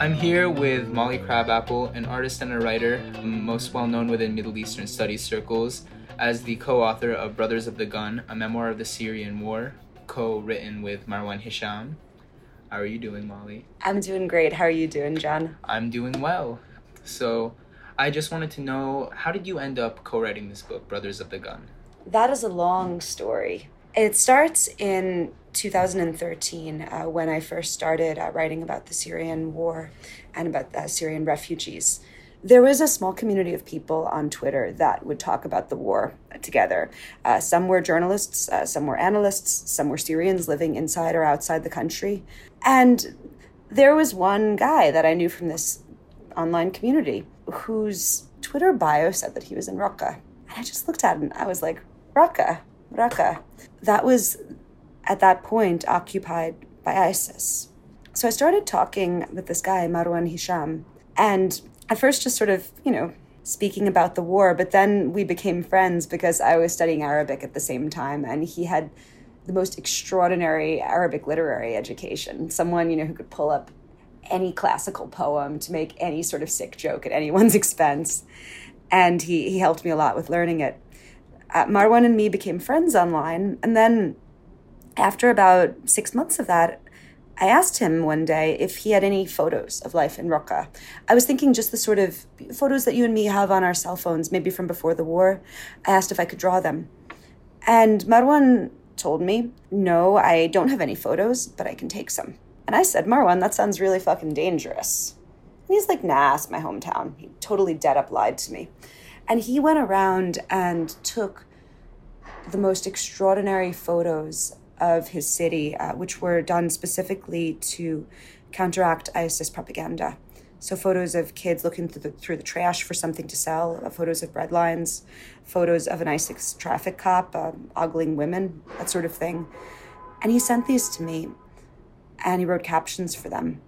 I'm here with Molly Crabapple, an artist and a writer, most well known within Middle Eastern studies circles, as the co author of Brothers of the Gun, a memoir of the Syrian War, co written with Marwan Hisham. How are you doing, Molly? I'm doing great. How are you doing, John? I'm doing well. So, I just wanted to know how did you end up co writing this book, Brothers of the Gun? That is a long story. It starts in 2013 uh, when I first started uh, writing about the Syrian war and about the Syrian refugees. There was a small community of people on Twitter that would talk about the war together. Uh, some were journalists, uh, some were analysts, some were Syrians living inside or outside the country. And there was one guy that I knew from this online community whose Twitter bio said that he was in Raqqa. And I just looked at him I was like, Raqqa, Raqqa. That was at that point occupied by ISIS. So I started talking with this guy, Marwan Hisham, and at first just sort of, you know, speaking about the war, but then we became friends because I was studying Arabic at the same time and he had the most extraordinary Arabic literary education. Someone, you know, who could pull up any classical poem to make any sort of sick joke at anyone's expense. And he, he helped me a lot with learning it. Uh, Marwan and me became friends online. And then after about six months of that, I asked him one day if he had any photos of life in Raqqa. I was thinking just the sort of photos that you and me have on our cell phones, maybe from before the war. I asked if I could draw them. And Marwan told me, No, I don't have any photos, but I can take some. And I said, Marwan, that sounds really fucking dangerous. And he's like, Nah, it's my hometown. He totally dead up lied to me. And he went around and took the most extraordinary photos of his city, uh, which were done specifically to counteract ISIS propaganda. So photos of kids looking through the, through the trash for something to sell, uh, photos of bread lines, photos of an ISIS traffic cop um, ogling women, that sort of thing. And he sent these to me, and he wrote captions for them.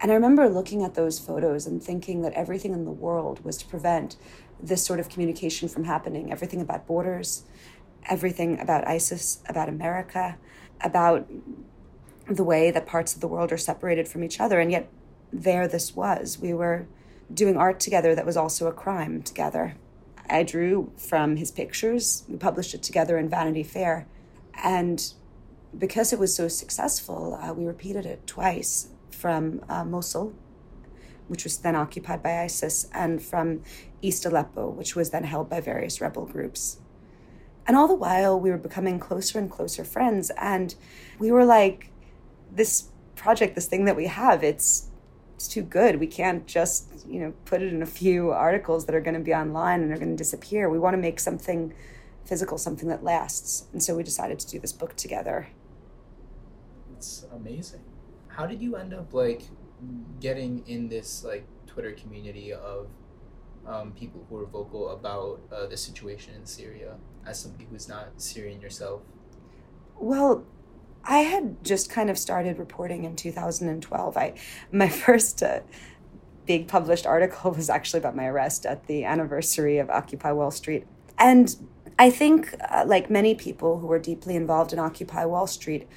And I remember looking at those photos and thinking that everything in the world was to prevent this sort of communication from happening. Everything about borders, everything about ISIS, about America, about the way that parts of the world are separated from each other. And yet, there this was. We were doing art together that was also a crime together. I drew from his pictures, we published it together in Vanity Fair. And because it was so successful, uh, we repeated it twice from uh, Mosul, which was then occupied by ISIS, and from East Aleppo, which was then held by various rebel groups. And all the while, we were becoming closer and closer friends. And we were like, this project, this thing that we have, it's it's too good. We can't just, you know, put it in a few articles that are going to be online and are going to disappear. We want to make something physical, something that lasts. And so we decided to do this book together. It's amazing. How did you end up like getting in this like Twitter community of um, people who are vocal about uh, the situation in Syria as somebody who's not Syrian yourself? Well, I had just kind of started reporting in 2012. I my first uh, big published article was actually about my arrest at the anniversary of Occupy Wall Street. And I think, uh, like many people who were deeply involved in Occupy Wall Street,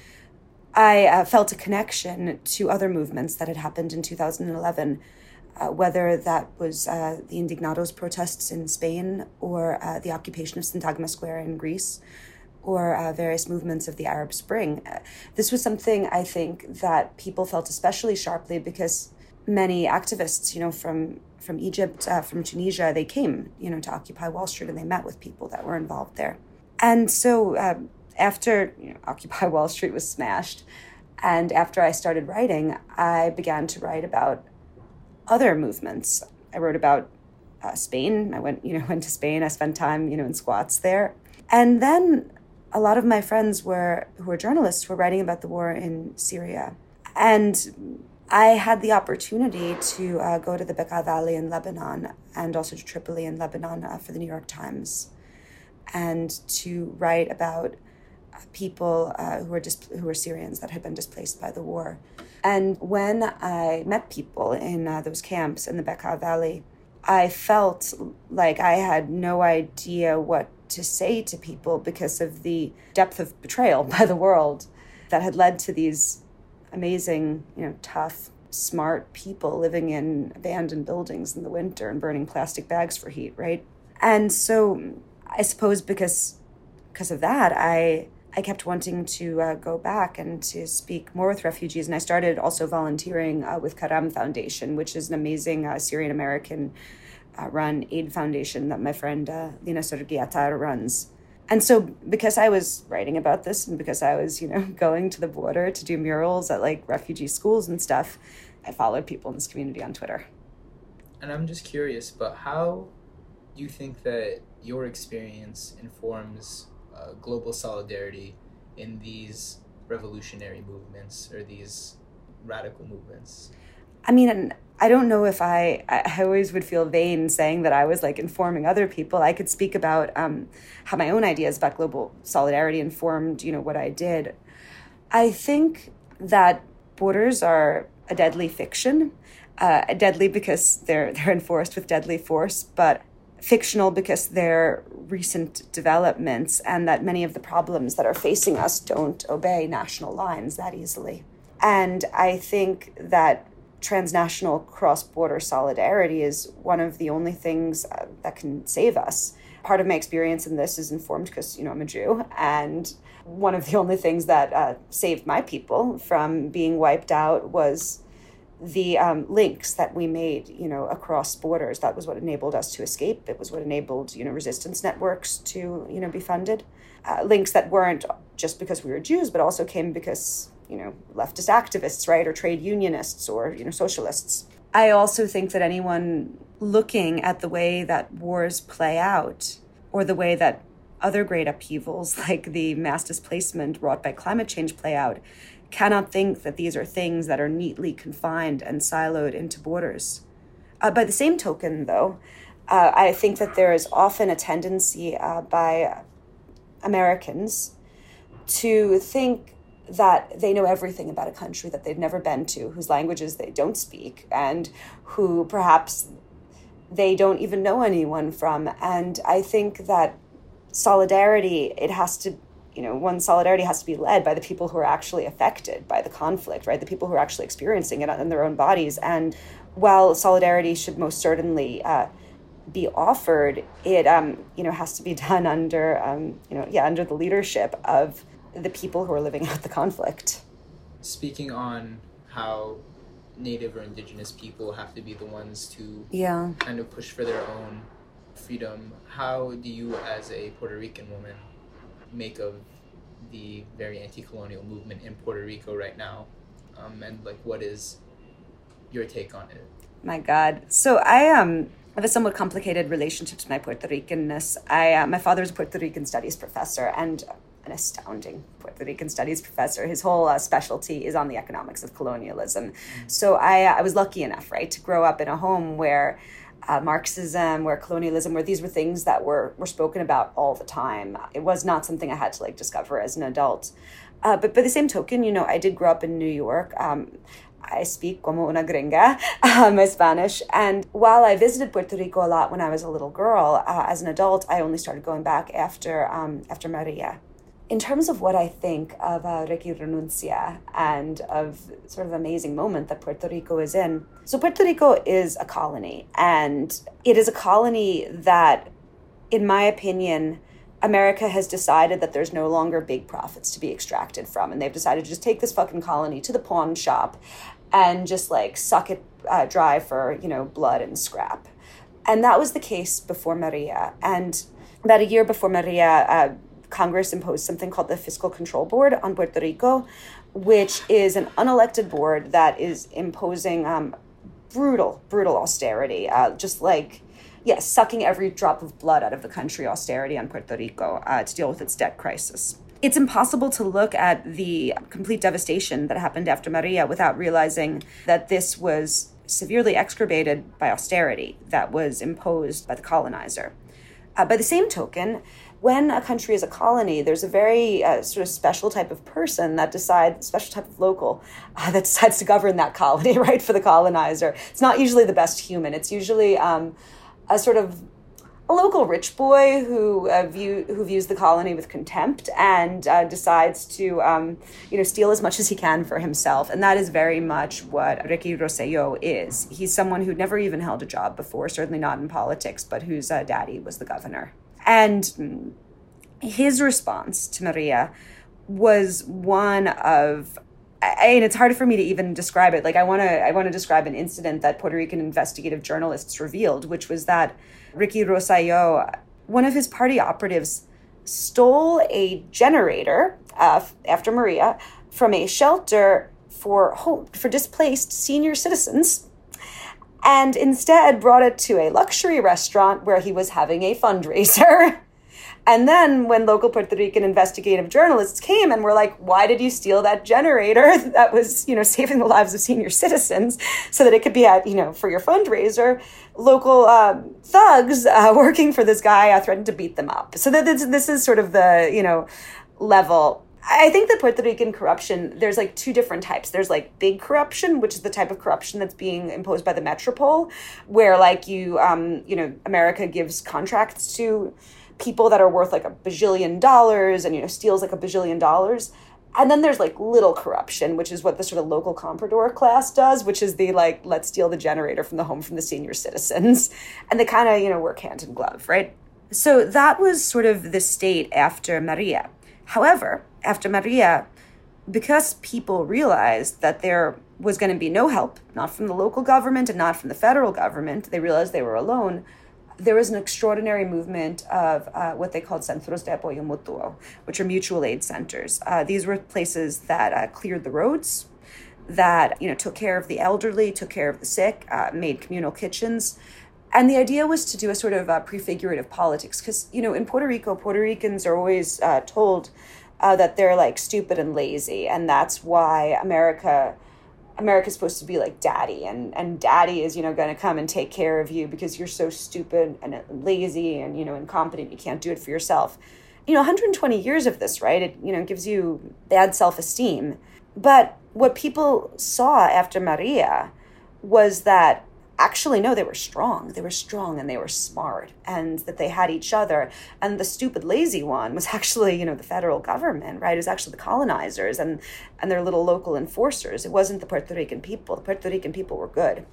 I uh, felt a connection to other movements that had happened in 2011 uh, whether that was uh, the Indignados protests in Spain or uh, the occupation of Syntagma Square in Greece or uh, various movements of the Arab Spring. Uh, this was something I think that people felt especially sharply because many activists, you know, from from Egypt, uh, from Tunisia, they came, you know, to occupy Wall Street and they met with people that were involved there. And so after you know, Occupy Wall Street was smashed, and after I started writing, I began to write about other movements. I wrote about uh, Spain. I went, you know, went to Spain. I spent time, you know, in squats there. And then a lot of my friends were who were journalists were writing about the war in Syria, and I had the opportunity to uh, go to the Bekaa Valley in Lebanon and also to Tripoli in Lebanon uh, for the New York Times, and to write about people uh, who were dis- who were Syrians that had been displaced by the war. And when I met people in uh, those camps in the Bekaa Valley, I felt like I had no idea what to say to people because of the depth of betrayal by the world that had led to these amazing, you know, tough smart people living in abandoned buildings in the winter and burning plastic bags for heat, right? And so I suppose because because of that, I I kept wanting to uh, go back and to speak more with refugees, and I started also volunteering uh, with Karam Foundation, which is an amazing uh, Syrian American uh, run aid foundation that my friend uh, Lina Sergie Attar runs. And so, because I was writing about this, and because I was, you know, going to the border to do murals at like refugee schools and stuff, I followed people in this community on Twitter. And I'm just curious, but how do you think that your experience informs uh, global solidarity in these revolutionary movements or these radical movements? I mean, I don't know if I, I always would feel vain saying that I was like informing other people. I could speak about um, how my own ideas about global solidarity informed, you know, what I did. I think that borders are a deadly fiction, uh, deadly because they're they're enforced with deadly force, but fictional because they're recent developments and that many of the problems that are facing us don't obey national lines that easily. And I think that transnational cross border solidarity is one of the only things uh, that can save us. Part of my experience in this is informed because, you know, I'm a Jew. And one of the only things that uh, saved my people from being wiped out was the um, links that we made, you know, across borders. That was what enabled us to escape. It was what enabled, you know, resistance networks to, you know, be funded. Uh, links that weren't just because we were Jews, but also came because, you know, leftist activists, right, or trade unionists or, you know, socialists. I also think that anyone looking at the way that wars play out or the way that other great upheavals like the mass displacement wrought by climate change play out cannot think that these are things that are neatly confined and siloed into borders. Uh, by the same token, though, uh, I think that there is often a tendency uh, by Americans to think that they know everything about a country that they've never been to, whose languages they don't speak, and who perhaps they don't even know anyone from. And I think that solidarity, it has to you know, one solidarity has to be led by the people who are actually affected by the conflict, right? The people who are actually experiencing it in their own bodies. And while solidarity should most certainly uh, be offered, it um, you know has to be done under um, you know yeah under the leadership of the people who are living out the conflict. Speaking on how native or indigenous people have to be the ones to yeah kind of push for their own freedom, how do you as a Puerto Rican woman make of the very anti-colonial movement in Puerto Rico right now, um, and like what is your take on it? My God, so I um have a somewhat complicated relationship to my Puerto Ricanness. I uh, my father is a Puerto Rican studies professor and an astounding Puerto Rican studies professor. His whole uh, specialty is on the economics of colonialism. Mm-hmm. So I uh, I was lucky enough, right, to grow up in a home where uh, Marxism, where colonialism, where these were things that were were spoken about all the time. It was not something I had to like discover as an adult. Uh, but by the same token, you know, I did grow up in New York. Um, I speak como una gringa, uh, my Spanish. And while I visited Puerto Rico a lot when I was a little girl, uh, as an adult, I only started going back after um, after Maria in terms of what I think of uh, Ricky Renuncia and of sort of amazing moment that Puerto Rico is in. So Puerto Rico is a colony, and it is a colony that, in my opinion, America has decided that there's no longer big profits to be extracted from, and they've decided to just take this fucking colony to the pawn shop and just like suck it uh, dry for you know blood and scrap. And that was the case before Maria. And about a year before Maria, uh, Congress imposed something called the Fiscal Control Board on Puerto Rico, which is an unelected board that is imposing um, brutal, brutal austerity, uh, just like yes, yeah, sucking every drop of blood out of the country austerity on Puerto Rico uh, to deal with its debt crisis. It's impossible to look at the complete devastation that happened after Maria without realizing that this was severely excavated by austerity that was imposed by the colonizer. Uh, by the same token, when a country is a colony, there's a very uh, sort of special type of person that decides, special type of local uh, that decides to govern that colony, right, for the colonizer. It's not usually the best human. It's usually um, a sort of, a local rich boy who uh, view who views the colony with contempt and uh, decides to um, you know steal as much as he can for himself, and that is very much what Ricky Rosselló is. He's someone who'd never even held a job before, certainly not in politics, but whose uh, daddy was the governor, and his response to Maria was one of and it's hard for me to even describe it. Like I want to, I want to describe an incident that Puerto Rican investigative journalists revealed, which was that Ricky Rosselló, one of his party operatives, stole a generator uh, after Maria from a shelter for home for displaced senior citizens, and instead brought it to a luxury restaurant where he was having a fundraiser. And then when local Puerto Rican investigative journalists came and were like, why did you steal that generator that was, you know, saving the lives of senior citizens so that it could be at, you know, for your fundraiser? Local um, thugs uh, working for this guy uh, threatened to beat them up. So that this, this is sort of the, you know, level I think that Puerto Rican corruption, there's like two different types. There's like big corruption, which is the type of corruption that's being imposed by the metropole, where like you, um, you know, America gives contracts to people that are worth like a bajillion dollars and you know steals like a bajillion dollars. And then there's like little corruption which is what the sort of local comprador class does which is the like let's steal the generator from the home from the senior citizens. And they kind of you know work hand in glove right? So that was sort of the state after maria. However after maria because people realized that there was going to be no help not from the local government and not from the federal government they realized they were alone there was an extraordinary movement of uh, what they called centros de apoyo mutuo, which are mutual aid centers. Uh, these were places that uh, cleared the roads, that you know took care of the elderly, took care of the sick, uh, made communal kitchens. And the idea was to do a sort of uh, prefigurative politics, because you know in Puerto Rico, Puerto Ricans are always uh, that they're like stupid and lazy, and that's why America America's supposed to be like daddy and and daddy is you know going to come and take care of you because you're so stupid and lazy and you know incompetent you can't do it for yourself. You know 120 years of this right? It you know gives you bad self-esteem. But what people saw after maria was that actually no they were strong. They were strong and they were smart and that they had each other. And the stupid lazy one was actually you know the federal government right? It was actually the colonizers and and their little local enforcers. It wasn't the puerto rican people. The puerto rican people were good.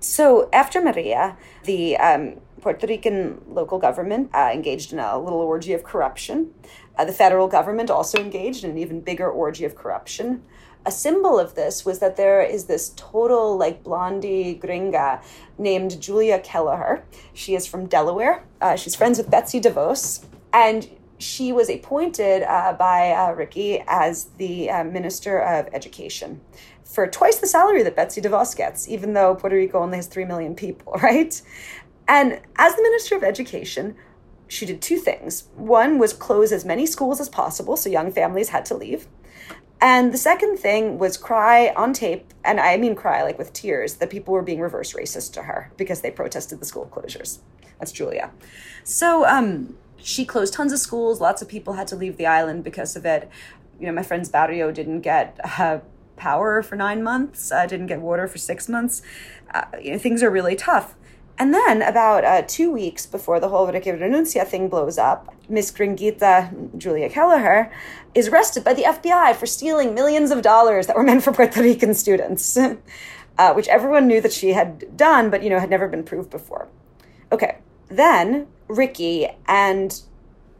So after maria the um, puerto rican local government uh, engaged in a little orgy of corruption. Uh, the federal government also engaged in an even bigger orgy of corruption a symbol of this was that there is this total like blondie gringa named Julia Keleher. She is from Delaware. Uh, she's friends with Betsy DeVos, and she was appointed uh, by uh, Ricky as the uh, Minister of Education for twice the salary that Betsy DeVos gets, even though Puerto Rico only has 3 million people, right? And as the Minister of Education, she did two things. One was close as many schools as possible, so young families had to leave. And the second thing was cry on tape, and I mean cry like with tears, that people were being reverse racist to her because they protested the school closures. That's Julia. So um, she closed tons of schools. Lots of people had to leave the island because of it. You know, my friend's barrio didn't get uh, power for nine months, uh, didn't get water for six months. Uh, you know, things are really tough. And then, about uh, two weeks before the whole Ricky Renuncia thing blows up, Miss Gringita Julia Keleher, is arrested by the FBI for stealing millions of dollars that were meant for Puerto Rican students, uh, which everyone knew that she had done, but you know had never been proved before. Okay, then Ricky and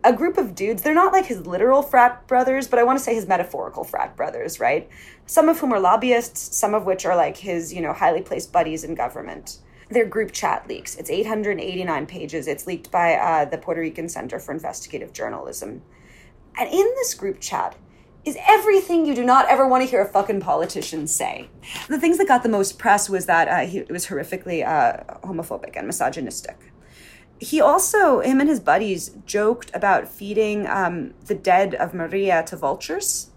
a group of dudes. They're not like his literal frat brothers, but I want to say his metaphorical frat brothers, right? Some of whom are lobbyists, some of which are like his, you know, highly placed buddies in government their group chat leaks. It's 889 pages. It's leaked by uh, the Puerto Rican Center for Investigative Journalism. And in this group chat is everything you do not ever want to hear a fucking politician say. The things that got the most press was that uh, he was horrifically uh, homophobic and misogynistic. He also, him and his buddies, joked about feeding um, the dead of Maria to vultures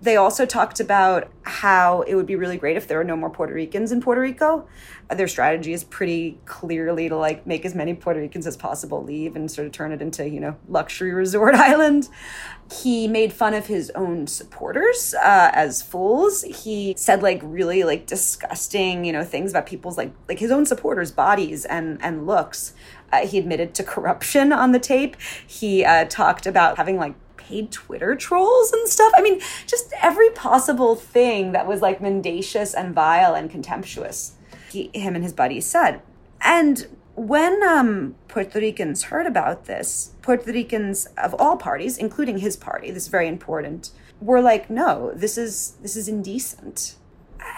They also talked about how it would be really great if there were no more Puerto Ricans in Puerto Rico. Their strategy is pretty clearly to like make as many Puerto Ricans as possible leave and sort of turn it into, you know, luxury resort island. He made fun of his own supporters uh, as fools. He said like really like disgusting, you know, things about people's like like his own supporters' bodies and and looks. Uh, he admitted to corruption on the tape. He uh, talked about having like paid Twitter trolls and stuff. I mean, just every possible thing that was like mendacious and vile and contemptuous. He, him and his buddies said. And when um, Puerto Ricans heard about this, Puerto Ricans of all parties, including his party, this is very important, were like, "No, this is this is indecent."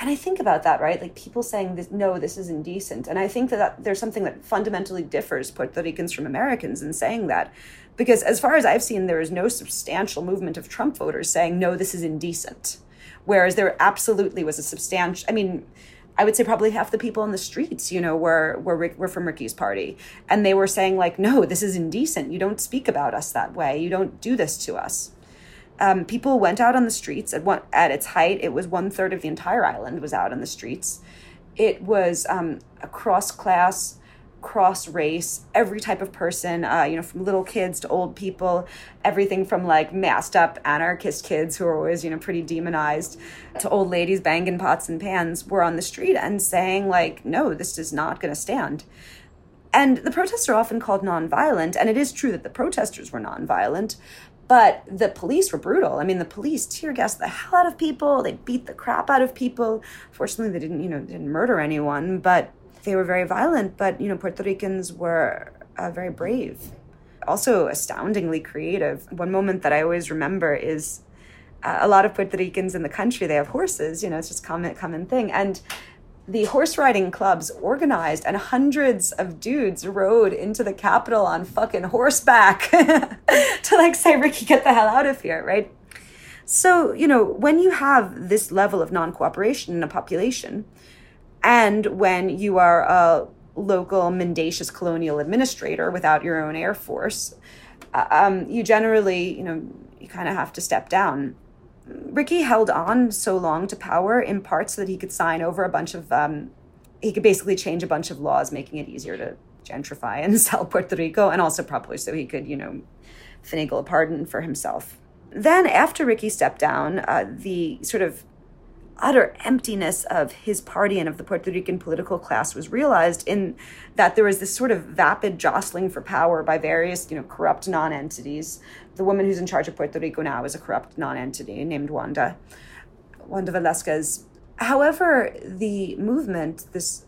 And I think about that, right? Like people saying, this, "No, this is indecent," and I think that, that there's something that fundamentally differs Puerto Ricans from Americans in saying that, because as far as I've seen, there is no substantial movement of Trump voters saying, "No, this is indecent," whereas there absolutely was a substantial. I mean I would say probably half the people in the streets, you know, were were were from Ricky's party, and they were saying like, "No, this is indecent. You don't speak about us that way. You don't do this to us." Um, people went out on the streets at one at its height. It was one third of the entire island was out on the streets. It was um, a cross class cross race, every type of person, uh, you know, from little kids to old people, everything from like masked up anarchist kids who are always, you know, pretty demonized to old ladies banging pots and pans were on the street and saying, like, no, this is not going to stand. And the protests are often called nonviolent, and it is true that the protesters were nonviolent, but the police were brutal. I mean, the police tear gassed the hell out of people. They beat the crap out of people. Fortunately, they didn't, you know, didn't murder anyone, but they were very violent, but you know, Puerto Ricans were uh, very brave, also astoundingly creative. One moment that I always remember is uh, a lot of Puerto Ricans in the country they have horses. You know, it's just common common thing, and the horse riding clubs organized and hundreds of dudes rode into the capital on fucking horseback to like say ricky get the hell out of here right so you know when you have this level of non-cooperation in a population and when you are a local mendacious colonial administrator without your own air force, uh, um, you generally, you know, you kind of have to step down. Ricky held on so long to power in part so that he could sign over a bunch of, um, he could basically change a bunch of laws making it easier to gentrify and sell Puerto Rico, and also probably so he could, you know, finagle a pardon for himself. Then, after Ricky stepped down, uh, the sort of utter emptiness of his party and of the Puerto Rican political class was realized in that there was this sort of vapid jostling for power by various, you know, corrupt non-entities. The woman who's in charge of Puerto Rico now is a corrupt non-entity named Wanda, Wanda Velasquez. However, the movement, this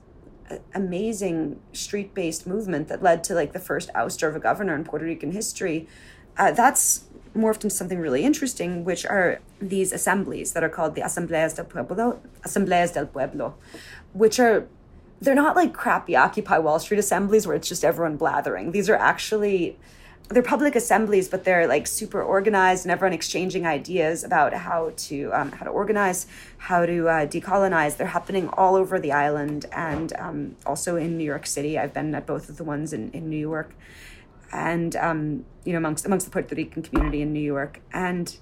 amazing street-based movement that led to like the first ouster of a governor in Puerto Rican history, uh, that's morphed into something really interesting, which are these assemblies that are called the Asambleas del Pueblo, Asambleas del Pueblo, which are they're not like crappy Occupy Wall Street assemblies where it's just everyone blathering. These are actually they're public assemblies, but they're like super organized and everyone exchanging ideas about how to um, how to organize, how to uh, decolonize. They're happening all over the island and um, also in New York City. I've been at both of the ones in, in New York and um, you know amongst amongst the Puerto Rican community in New York. And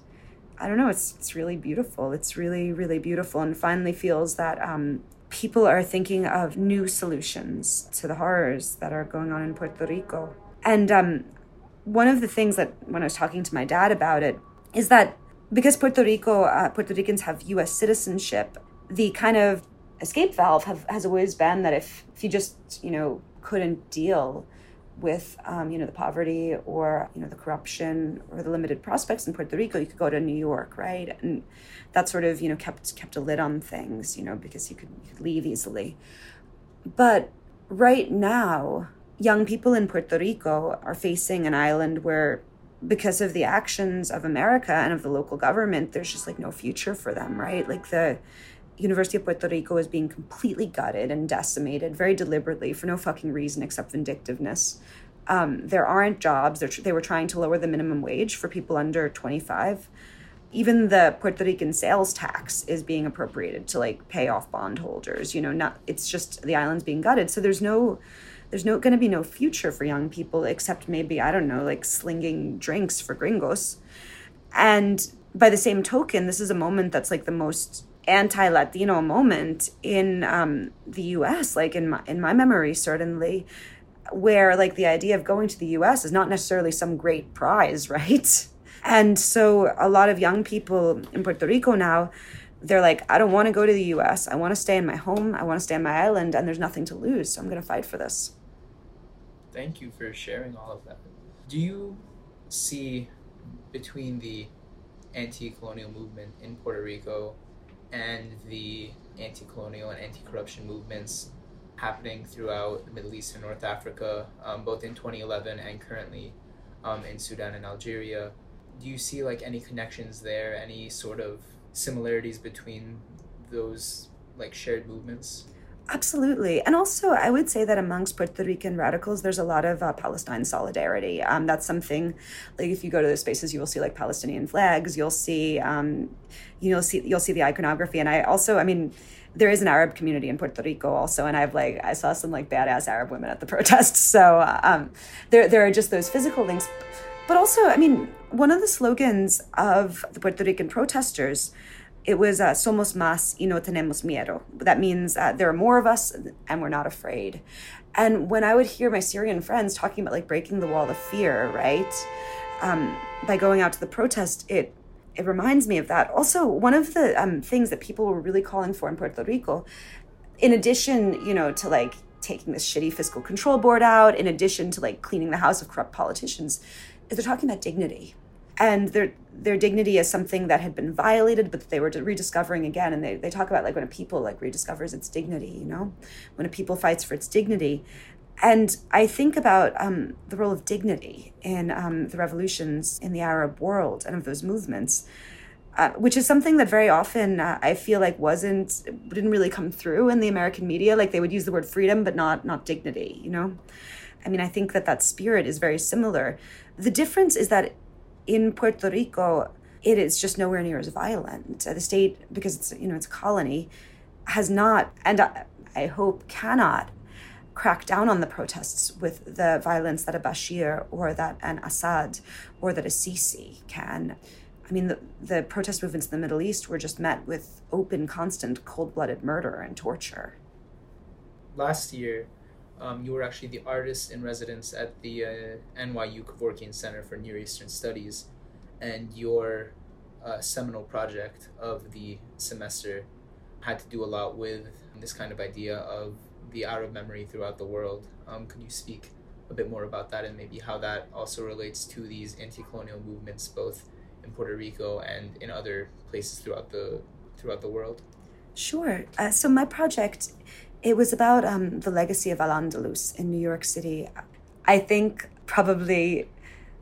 I don't know, it's it's really beautiful. It's really really beautiful, and finally feels that um, people are thinking of new solutions to the horrors that are going on in Puerto Rico. And um, one of the things that when I was talking to my dad about it is that because Puerto Rico uh, Puerto Ricans have U.S. citizenship, the kind of escape valve have, has always been that if if you just you know couldn't deal with um, you know the poverty or you know the corruption or the limited prospects in Puerto Rico, you could go to New York, right? And that sort of you know kept kept a lid on things, you know, because you could, you could leave easily. But right now, young people in Puerto Rico are facing an island where because of the actions of America and of the local government, there's just like no future for them, right? Like the University of Puerto Rico is being completely gutted and decimated very deliberately for no fucking reason except vindictiveness. Um, there aren't jobs. Tr- they were trying to lower the minimum wage for people under 25. Even the Puerto Rican sales tax is being appropriated to like pay off bondholders. You know, not it's just the island's being gutted. So there's no there's no going to be no future for young people except maybe I don't know like slinging drinks for gringos. And by the same token, this is a moment that's like the most anti-Latino moment in um, the U.S. Like in my in my memory, certainly, where like the idea of going to the U.S. is not necessarily some great prize, right? And so a lot of young people in Puerto Rico now, they're like, I don't want to go to the U.S. I want to stay in my home. I want to stay on my island, and there's nothing to lose. So I'm going to fight for this. Thank you for sharing all of that. Do you see between the anti-colonial movement in Puerto Rico and the anti-colonial and anti-corruption movements happening throughout the Middle East and North Africa, um, both in 2011 and currently um, in Sudan and Algeria. Do you see like any connections there? Any sort of similarities between those like shared movements? Absolutely. And also, I would say that amongst Puerto Rican radicals, there's a lot of uh, Palestine solidarity. Um, that's something, like if you go to those spaces, you will see like Palestinian flags. You'll see, um, you'll see, you'll see the iconography. And I also, I mean, there is an Arab community in Puerto Rico also, and I've like I saw some like badass Arab women at the protests. So um, there there are just those physical links, but also, I mean, one of the slogans of the Puerto Rican protesters it was uh, somos más y no tenemos miedo. That means uh, there are more of us and we're not afraid. And when I would hear my Syrian friends talking about like breaking the wall of fear, right, um, by going out to the protest, it it reminds me of that. Also, one of the um, things that people were really calling for in Puerto Rico, in addition, you know, to like taking this shitty fiscal control board out, in addition to like cleaning the house of corrupt politicians, is they're talking about dignity and their their dignity as something that had been violated but they were rediscovering again and they, they talk about like when a people like rediscovers its dignity you know when a people fights for its dignity and i think about um, the role of dignity in um, the revolutions in the arab world and of those movements uh, which is something that very often uh, I feel like wasn't didn't really come through in the American media. Like they would use the word freedom, but not not dignity. You know, I mean, I think that that spirit is very similar. The difference is that in Puerto Rico, it is just nowhere near as violent. The state, because it's you know it's a colony, has not, and I, I hope cannot, crack down on the protests with the violence that a Bashir or that an Assad or that a Sisi can. I mean, the, the protest movements in the Middle East were just met with open, constant, cold blooded murder and torture. Last year, um, you were actually the artist in residence at the uh, NYU Kevorkian Center for Near Eastern Studies, and your uh, seminal project of the semester had to do a lot with this kind of idea of the Arab memory throughout the world. Um, can you speak a bit more about that and maybe how that also relates to these anti-colonial movements, both in Puerto Rico and in other places throughout the throughout the world? Sure. Uh, so my project it was about um, the legacy of Al Andalus in New York City. I think probably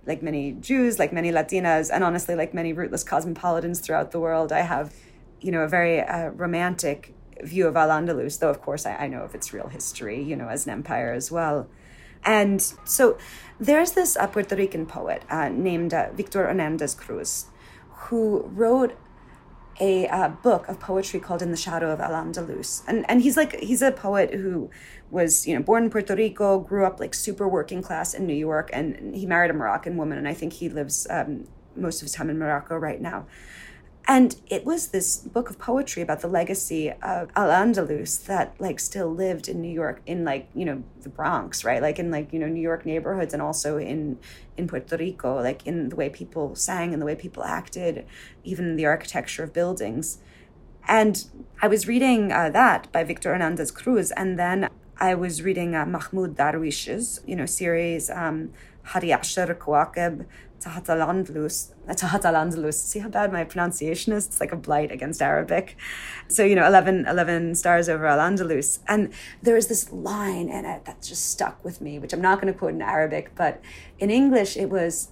like many Jews, like many Latinas, and honestly, like many rootless cosmopolitans throughout the world, I have, you know, a very uh, romantic view of Al Andalus, though, of course, I, I, know of its real history, you know, as an empire as well. And so there's this Puerto Rican poet uh, named uh, Victor Hernandez Cruz who wrote a uh, book of poetry called In the Shadow of Al Andalus. And, and he's like, he's a poet who was, you know, born in Puerto Rico, grew up like super working class in New York, and he married a Moroccan woman. And I think he lives um, most of his time in Morocco right now. And it was this book of poetry about the legacy of Al Andalus that like still lived in New York, in like, you know, the Bronx, right? Like in like, you know, New York neighborhoods and also in in Puerto Rico, like in the way people sang and the way people acted, even the architecture of buildings. And I was reading uh, that by Victor Hernandez Cruz, and then I was reading uh, Mahmoud Darwish's, you know, series, um, Hadi Ashar Tahat al Andalus. Tahat al Andalus. See how bad my pronunciation is? It's like a blight against Arabic. So, you know, 11, 11 stars over Al Andalus. And there is this line in it that just stuck with me, which I'm not going to quote in Arabic, but in English it was,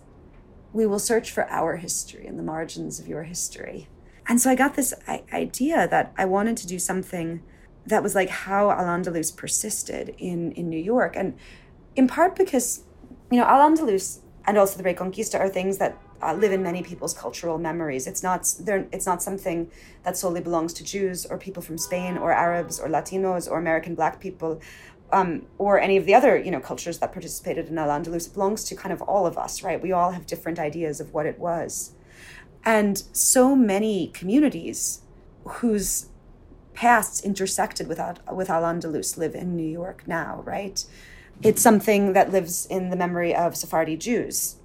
We will search for our history in the margins of your history. And so I got this idea that I wanted to do something that was like how Al Andalus persisted in, in New York. And in part because, you know, Al Andalus and also the Reconquista are things that uh, live in many people's cultural memories. It's not it's not something that solely belongs to Jews or people from Spain or Arabs or Latinos or American Black people. Um, or any of the other, you know, cultures that participated in Al Andalus. It belongs to kind of all of us, right? We all have different ideas of what it was. And so many communities whose pasts intersected with, with Al Andalus live in New York now, right? It's something that lives in the memory of Sephardi Jews.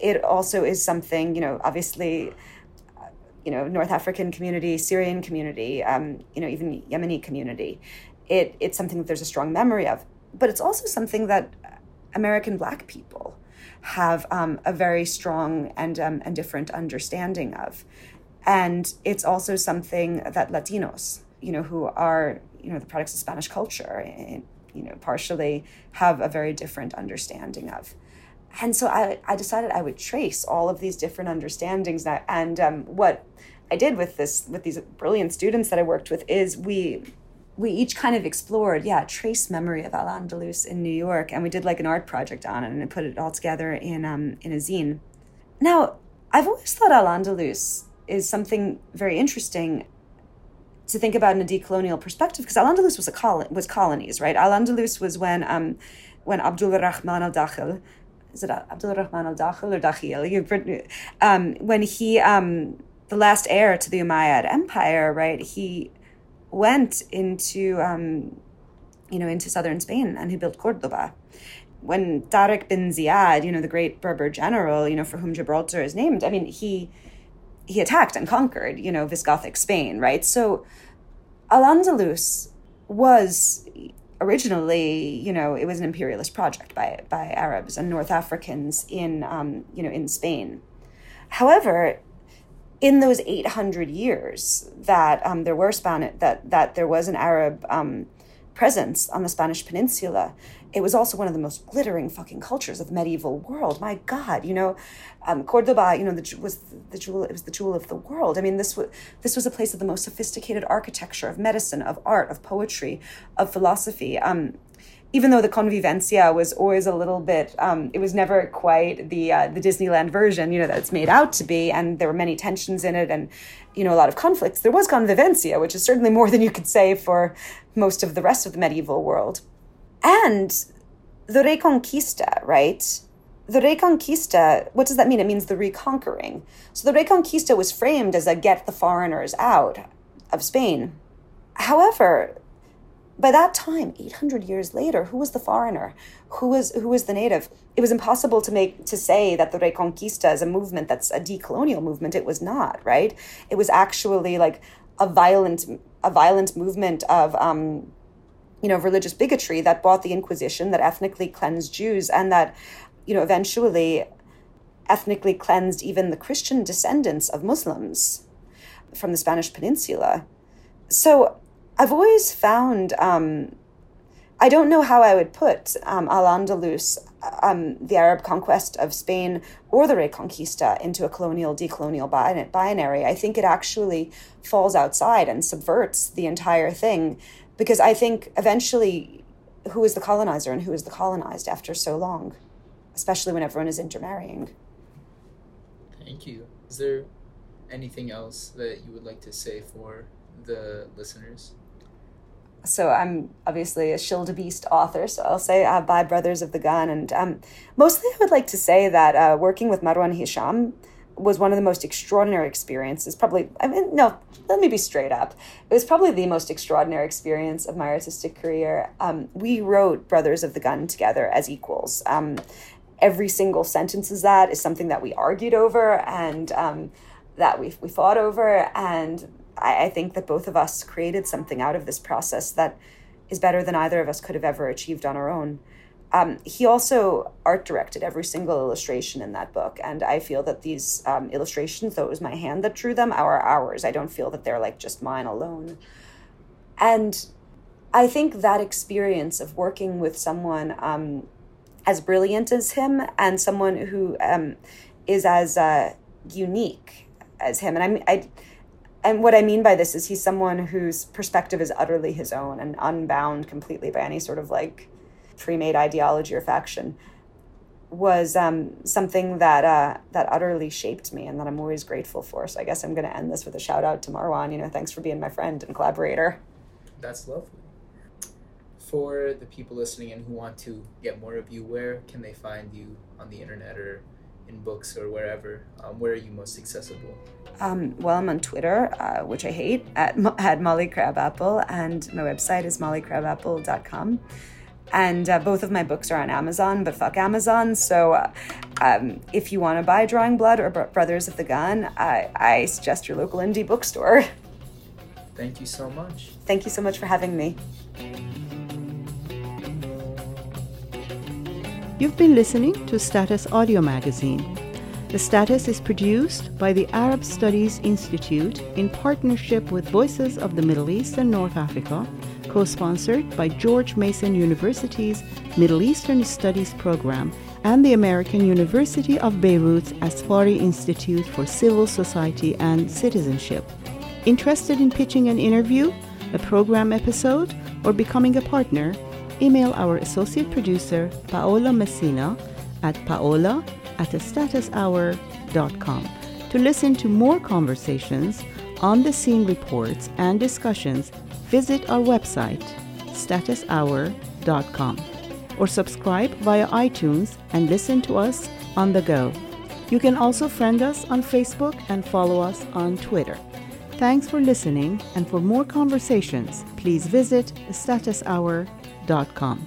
It also is something, you know, obviously, you know, North African community, Syrian community, um, you know, even Yemeni community. It, it's something that there's a strong memory of. But it's also something that American Black people have um, a very strong and um, and different understanding of, and it's also something that Latinos, you know, who are you know the products of Spanish culture, eh, you know, partially have a very different understanding of. And so I, I decided I would trace all of these different understandings that, and um, what I did with this with these brilliant students that I worked with is we we each kind of explored, yeah, trace memory of Al Andalus in New York, and we did like an art project on it and put it all together in um, in a zine. Now, I've always thought Al Andalus is something very interesting to think about in a decolonial perspective because Al Andalus was a col- was colonies, right? Al Andalus was when um, when Abdul Rahman al Dakhil, is it Abdul Rahman al Dakhil or Dakhil? Um, when he um, the last heir to the Umayyad Empire, right? He went into um, you know into southern Spain and he built Cordoba. When Tariq bin Ziyad, you know the great Berber general, you know for whom Gibraltar is named, I mean he he attacked and conquered you know Visigothic Spain, right? So Al Andalus was originally, you know, it was an imperialist project by by Arabs and North Africans in um, you know in Spain. However, in those 800 years that um, there were Spanish that that there was an Arab um, presence on the Spanish Peninsula, it was also one of the most glittering fucking cultures of the medieval world. My God, you know, um, Cordoba, you know, the, was the jewel. It was the jewel of the world. I mean, this was this was a place of the most sophisticated architecture, of medicine, of art, of poetry, of philosophy. Um, even though the convivencia was always a little bit, um, it was never quite the uh, the Disneyland version, you know, that it's made out to be, and there were many tensions in it, and you know, a lot of conflicts. There was convivencia, which is certainly more than you could say for most of the rest of the medieval world, and the Reconquista, right? The Reconquista, what does that mean? It means the reconquering. So the Reconquista was framed as a get the foreigners out of Spain. However, by that time 800 years later who was the foreigner who was who was the native it was impossible to make to say that the reconquista is a movement that's a decolonial movement it was not right it was actually like a violent a violent movement of um you know religious bigotry that bought the inquisition that ethnically cleansed jews and that you know eventually ethnically cleansed even the christian descendants of muslims from the spanish peninsula so I've always found um, I don't know how I would put um, Al Andalus, um, the Arab conquest of Spain, or the Reconquista into a colonial decolonial binary. I think it actually falls outside and subverts the entire thing because I think eventually who is the colonizer and who is the colonized after so long, especially when everyone is intermarrying. Thank you. Is there anything else that you would like to say for the listeners? so I'm obviously a Beast author, so I'll say uh, buy Brothers of the Gun. And um, mostly I would like to say that uh, working with Marwan Hisham was one of the most extraordinary experiences. Probably, I mean, no, let me be straight up. It was probably the most extraordinary experience of my artistic career. Um, we wrote Brothers of the Gun together as equals. Um, every single sentence is that is something that we argued over and um, that we, we fought over. And I, I think that both of us created something out of this process that is better than either of us could have ever achieved on our own. Um, he also art directed every single illustration in that book, and I feel that these um, illustrations, though it was my hand that drew them, are ours. I don't feel that they're like just mine alone. And I think that experience of working with someone um, as brilliant as him and someone who um, is as uh, unique as him, and I'm I and what I mean by this is he's someone whose perspective is utterly his own and unbound completely by any sort of like pre-made ideology or faction was um, something that uh, that utterly shaped me and that I'm always grateful for. So I guess I'm going to end this with a shout out to Marwan. You know, thanks for being my friend and collaborator. That's lovely. For the people listening and who want to get more of you, where can they find you on the internet or in books or wherever, um, where are you most accessible? Um, well, I'm on Twitter, uh, which I hate, at, at Molly Crabapple, and my website is mollycrabapple.com. And uh, both of my books are on Amazon, but fuck Amazon. So uh, um, if you want to buy Drawing Blood or Brothers of the Gun, I, I suggest your local indie bookstore. Thank you so much. Thank you so much for having me. You've been listening to Status Audio Magazine. The Status is produced by the Arab Studies Institute in partnership with Voices of the Middle East and North Africa, co sponsored by George Mason University's Middle Eastern Studies program and the American University of Beirut's Asfari Institute for Civil Society and Citizenship. Interested in pitching an interview, a program episode, or becoming a partner? email our associate producer, Paola Messina, at paola at statushour.com to listen to more conversations, on the scene reports, and discussions. Visit our website, statushour.com, or subscribe via iTunes and listen to us on the go. You can also friend us on Facebook and follow us on Twitter. Thanks for listening, and for more conversations, please visit statushour.com.